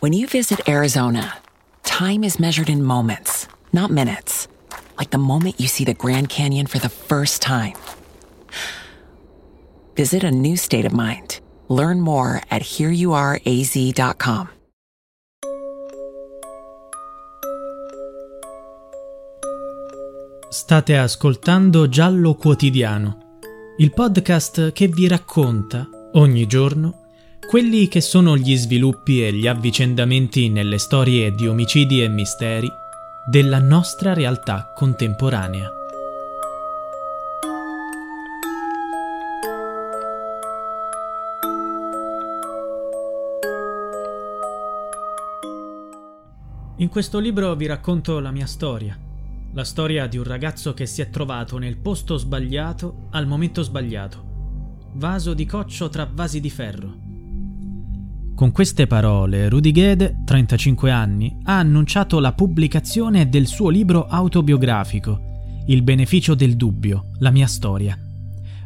When you visit Arizona, time is measured in moments, not minutes. Like the moment you see the Grand Canyon for the first time. Visit a new state of mind. Learn more at hereyouareaz.com. State ascoltando Giallo Quotidiano, il podcast che vi racconta ogni giorno quelli che sono gli sviluppi e gli avvicendamenti nelle storie di omicidi e misteri della nostra realtà contemporanea. In questo libro vi racconto la mia storia, la storia di un ragazzo che si è trovato nel posto sbagliato al momento sbagliato, vaso di coccio tra vasi di ferro. Con queste parole, Rudy Gede, 35 anni, ha annunciato la pubblicazione del suo libro autobiografico, Il beneficio del dubbio, la mia storia.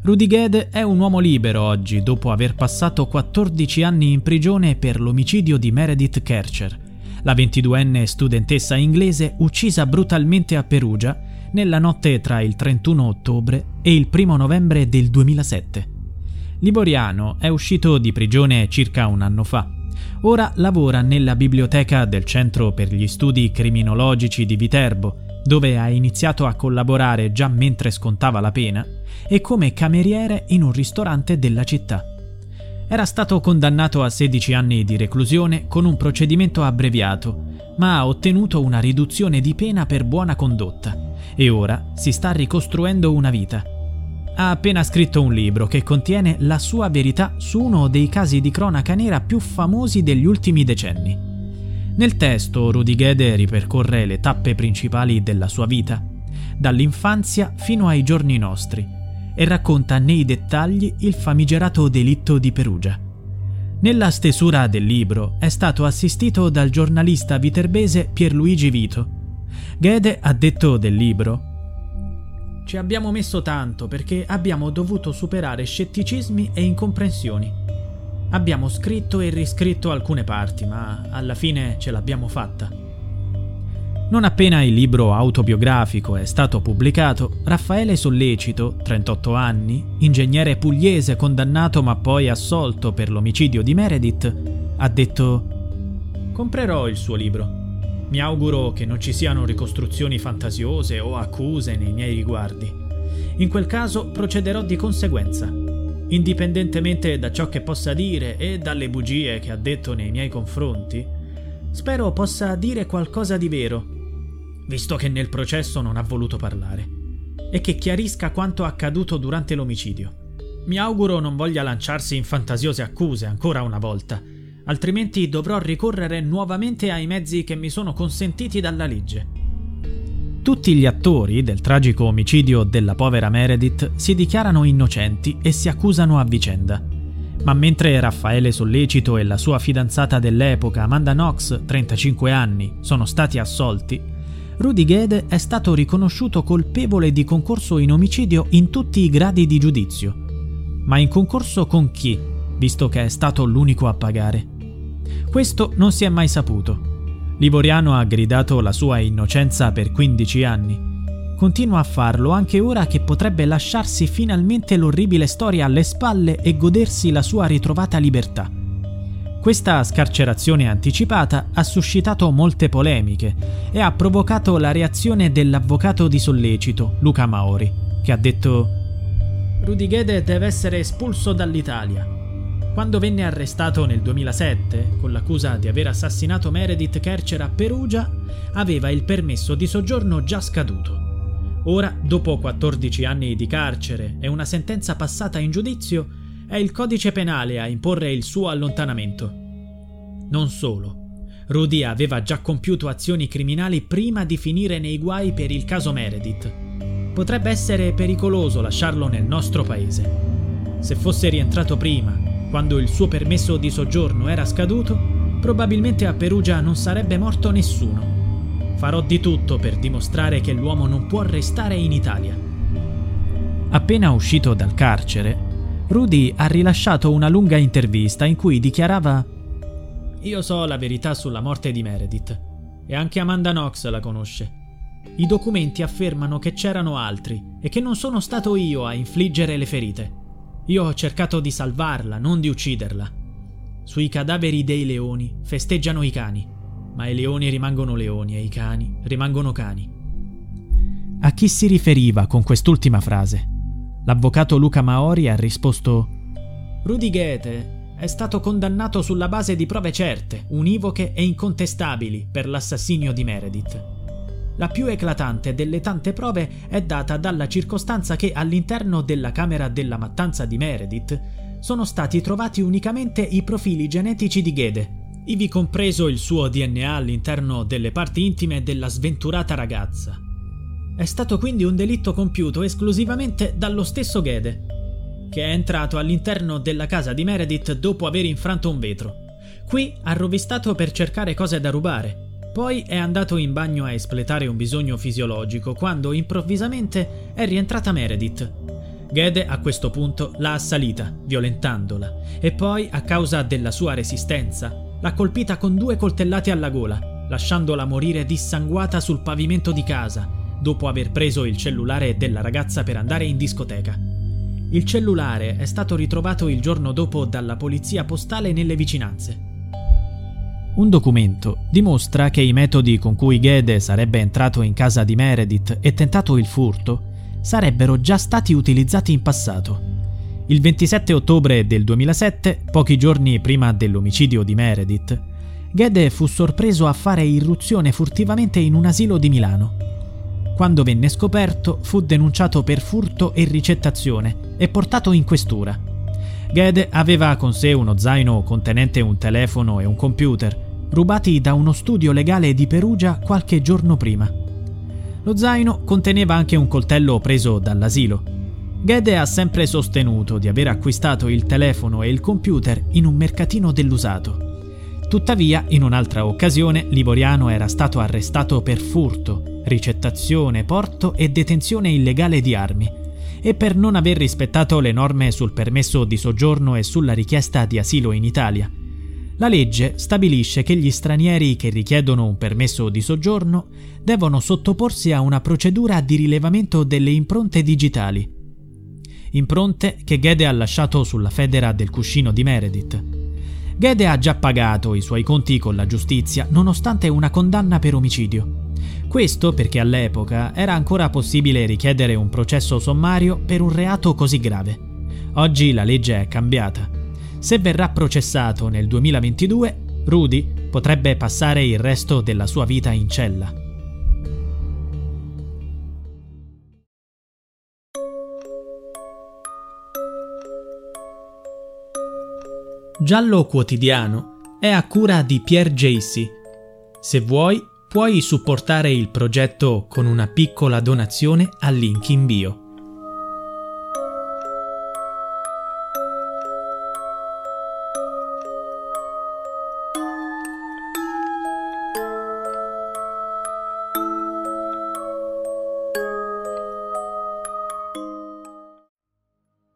Rudy Gede è un uomo libero oggi, dopo aver passato 14 anni in prigione per l'omicidio di Meredith Kercher, la 22enne studentessa inglese uccisa brutalmente a Perugia nella notte tra il 31 ottobre e il 1 novembre del 2007. Liboriano è uscito di prigione circa un anno fa. Ora lavora nella biblioteca del Centro per gli Studi Criminologici di Viterbo, dove ha iniziato a collaborare già mentre scontava la pena, e come cameriere in un ristorante della città. Era stato condannato a 16 anni di reclusione con un procedimento abbreviato, ma ha ottenuto una riduzione di pena per buona condotta e ora si sta ricostruendo una vita ha appena scritto un libro che contiene la sua verità su uno dei casi di cronaca nera più famosi degli ultimi decenni. Nel testo Rudy Gede ripercorre le tappe principali della sua vita, dall'infanzia fino ai giorni nostri, e racconta nei dettagli il famigerato delitto di Perugia. Nella stesura del libro è stato assistito dal giornalista viterbese Pierluigi Vito. Gede ha detto del libro ci abbiamo messo tanto perché abbiamo dovuto superare scetticismi e incomprensioni. Abbiamo scritto e riscritto alcune parti, ma alla fine ce l'abbiamo fatta. Non appena il libro autobiografico è stato pubblicato, Raffaele Sollecito, 38 anni, ingegnere pugliese condannato ma poi assolto per l'omicidio di Meredith, ha detto Comprerò il suo libro. Mi auguro che non ci siano ricostruzioni fantasiose o accuse nei miei riguardi. In quel caso procederò di conseguenza, indipendentemente da ciò che possa dire e dalle bugie che ha detto nei miei confronti. Spero possa dire qualcosa di vero, visto che nel processo non ha voluto parlare, e che chiarisca quanto accaduto durante l'omicidio. Mi auguro non voglia lanciarsi in fantasiose accuse ancora una volta altrimenti dovrò ricorrere nuovamente ai mezzi che mi sono consentiti dalla legge. Tutti gli attori del tragico omicidio della povera Meredith si dichiarano innocenti e si accusano a vicenda. Ma mentre Raffaele Sollecito e la sua fidanzata dell'epoca, Amanda Knox, 35 anni, sono stati assolti, Rudy Gede è stato riconosciuto colpevole di concorso in omicidio in tutti i gradi di giudizio. Ma in concorso con chi, visto che è stato l'unico a pagare? Questo non si è mai saputo. Livoriano ha gridato la sua innocenza per 15 anni. Continua a farlo anche ora che potrebbe lasciarsi finalmente l'orribile storia alle spalle e godersi la sua ritrovata libertà. Questa scarcerazione anticipata ha suscitato molte polemiche e ha provocato la reazione dell'avvocato di sollecito, Luca Maori, che ha detto Rudy Gede deve essere espulso dall'Italia. Quando venne arrestato nel 2007 con l'accusa di aver assassinato Meredith Kercher a Perugia, aveva il permesso di soggiorno già scaduto. Ora, dopo 14 anni di carcere e una sentenza passata in giudizio, è il codice penale a imporre il suo allontanamento. Non solo. Rudy aveva già compiuto azioni criminali prima di finire nei guai per il caso Meredith. Potrebbe essere pericoloso lasciarlo nel nostro paese. Se fosse rientrato prima, quando il suo permesso di soggiorno era scaduto, probabilmente a Perugia non sarebbe morto nessuno. Farò di tutto per dimostrare che l'uomo non può restare in Italia. Appena uscito dal carcere, Rudy ha rilasciato una lunga intervista in cui dichiarava Io so la verità sulla morte di Meredith e anche Amanda Knox la conosce. I documenti affermano che c'erano altri e che non sono stato io a infliggere le ferite. Io ho cercato di salvarla, non di ucciderla. Sui cadaveri dei leoni festeggiano i cani, ma i leoni rimangono leoni e i cani rimangono cani. A chi si riferiva con quest'ultima frase? L'avvocato Luca Maori ha risposto Rudy Goethe è stato condannato sulla base di prove certe, univoche e incontestabili per l'assassinio di Meredith. La più eclatante delle tante prove è data dalla circostanza che all'interno della camera della mattanza di Meredith sono stati trovati unicamente i profili genetici di Gede, ivi compreso il suo DNA all'interno delle parti intime della sventurata ragazza. È stato quindi un delitto compiuto esclusivamente dallo stesso Gede, che è entrato all'interno della casa di Meredith dopo aver infranto un vetro. Qui ha rovistato per cercare cose da rubare. Poi è andato in bagno a espletare un bisogno fisiologico quando improvvisamente è rientrata Meredith. Gede a questo punto l'ha assalita, violentandola, e poi, a causa della sua resistenza, l'ha colpita con due coltellate alla gola, lasciandola morire dissanguata sul pavimento di casa, dopo aver preso il cellulare della ragazza per andare in discoteca. Il cellulare è stato ritrovato il giorno dopo dalla polizia postale nelle vicinanze. Un documento dimostra che i metodi con cui Gede sarebbe entrato in casa di Meredith e tentato il furto sarebbero già stati utilizzati in passato. Il 27 ottobre del 2007, pochi giorni prima dell'omicidio di Meredith, Gede fu sorpreso a fare irruzione furtivamente in un asilo di Milano quando venne scoperto, fu denunciato per furto e ricettazione e portato in questura. Gede aveva con sé uno zaino contenente un telefono e un computer, rubati da uno studio legale di Perugia qualche giorno prima. Lo zaino conteneva anche un coltello preso dall'asilo. Gede ha sempre sostenuto di aver acquistato il telefono e il computer in un mercatino dell'usato. Tuttavia, in un'altra occasione, Livoriano era stato arrestato per furto ricettazione, porto e detenzione illegale di armi e per non aver rispettato le norme sul permesso di soggiorno e sulla richiesta di asilo in Italia. La legge stabilisce che gli stranieri che richiedono un permesso di soggiorno devono sottoporsi a una procedura di rilevamento delle impronte digitali. Impronte che Gede ha lasciato sulla federa del cuscino di Meredith. Gede ha già pagato i suoi conti con la giustizia nonostante una condanna per omicidio. Questo perché all'epoca era ancora possibile richiedere un processo sommario per un reato così grave. Oggi la legge è cambiata. Se verrà processato nel 2022, Rudy potrebbe passare il resto della sua vita in cella. Giallo Quotidiano è a cura di Pierre Jacy. Se vuoi Puoi supportare il progetto con una piccola donazione al link in bio.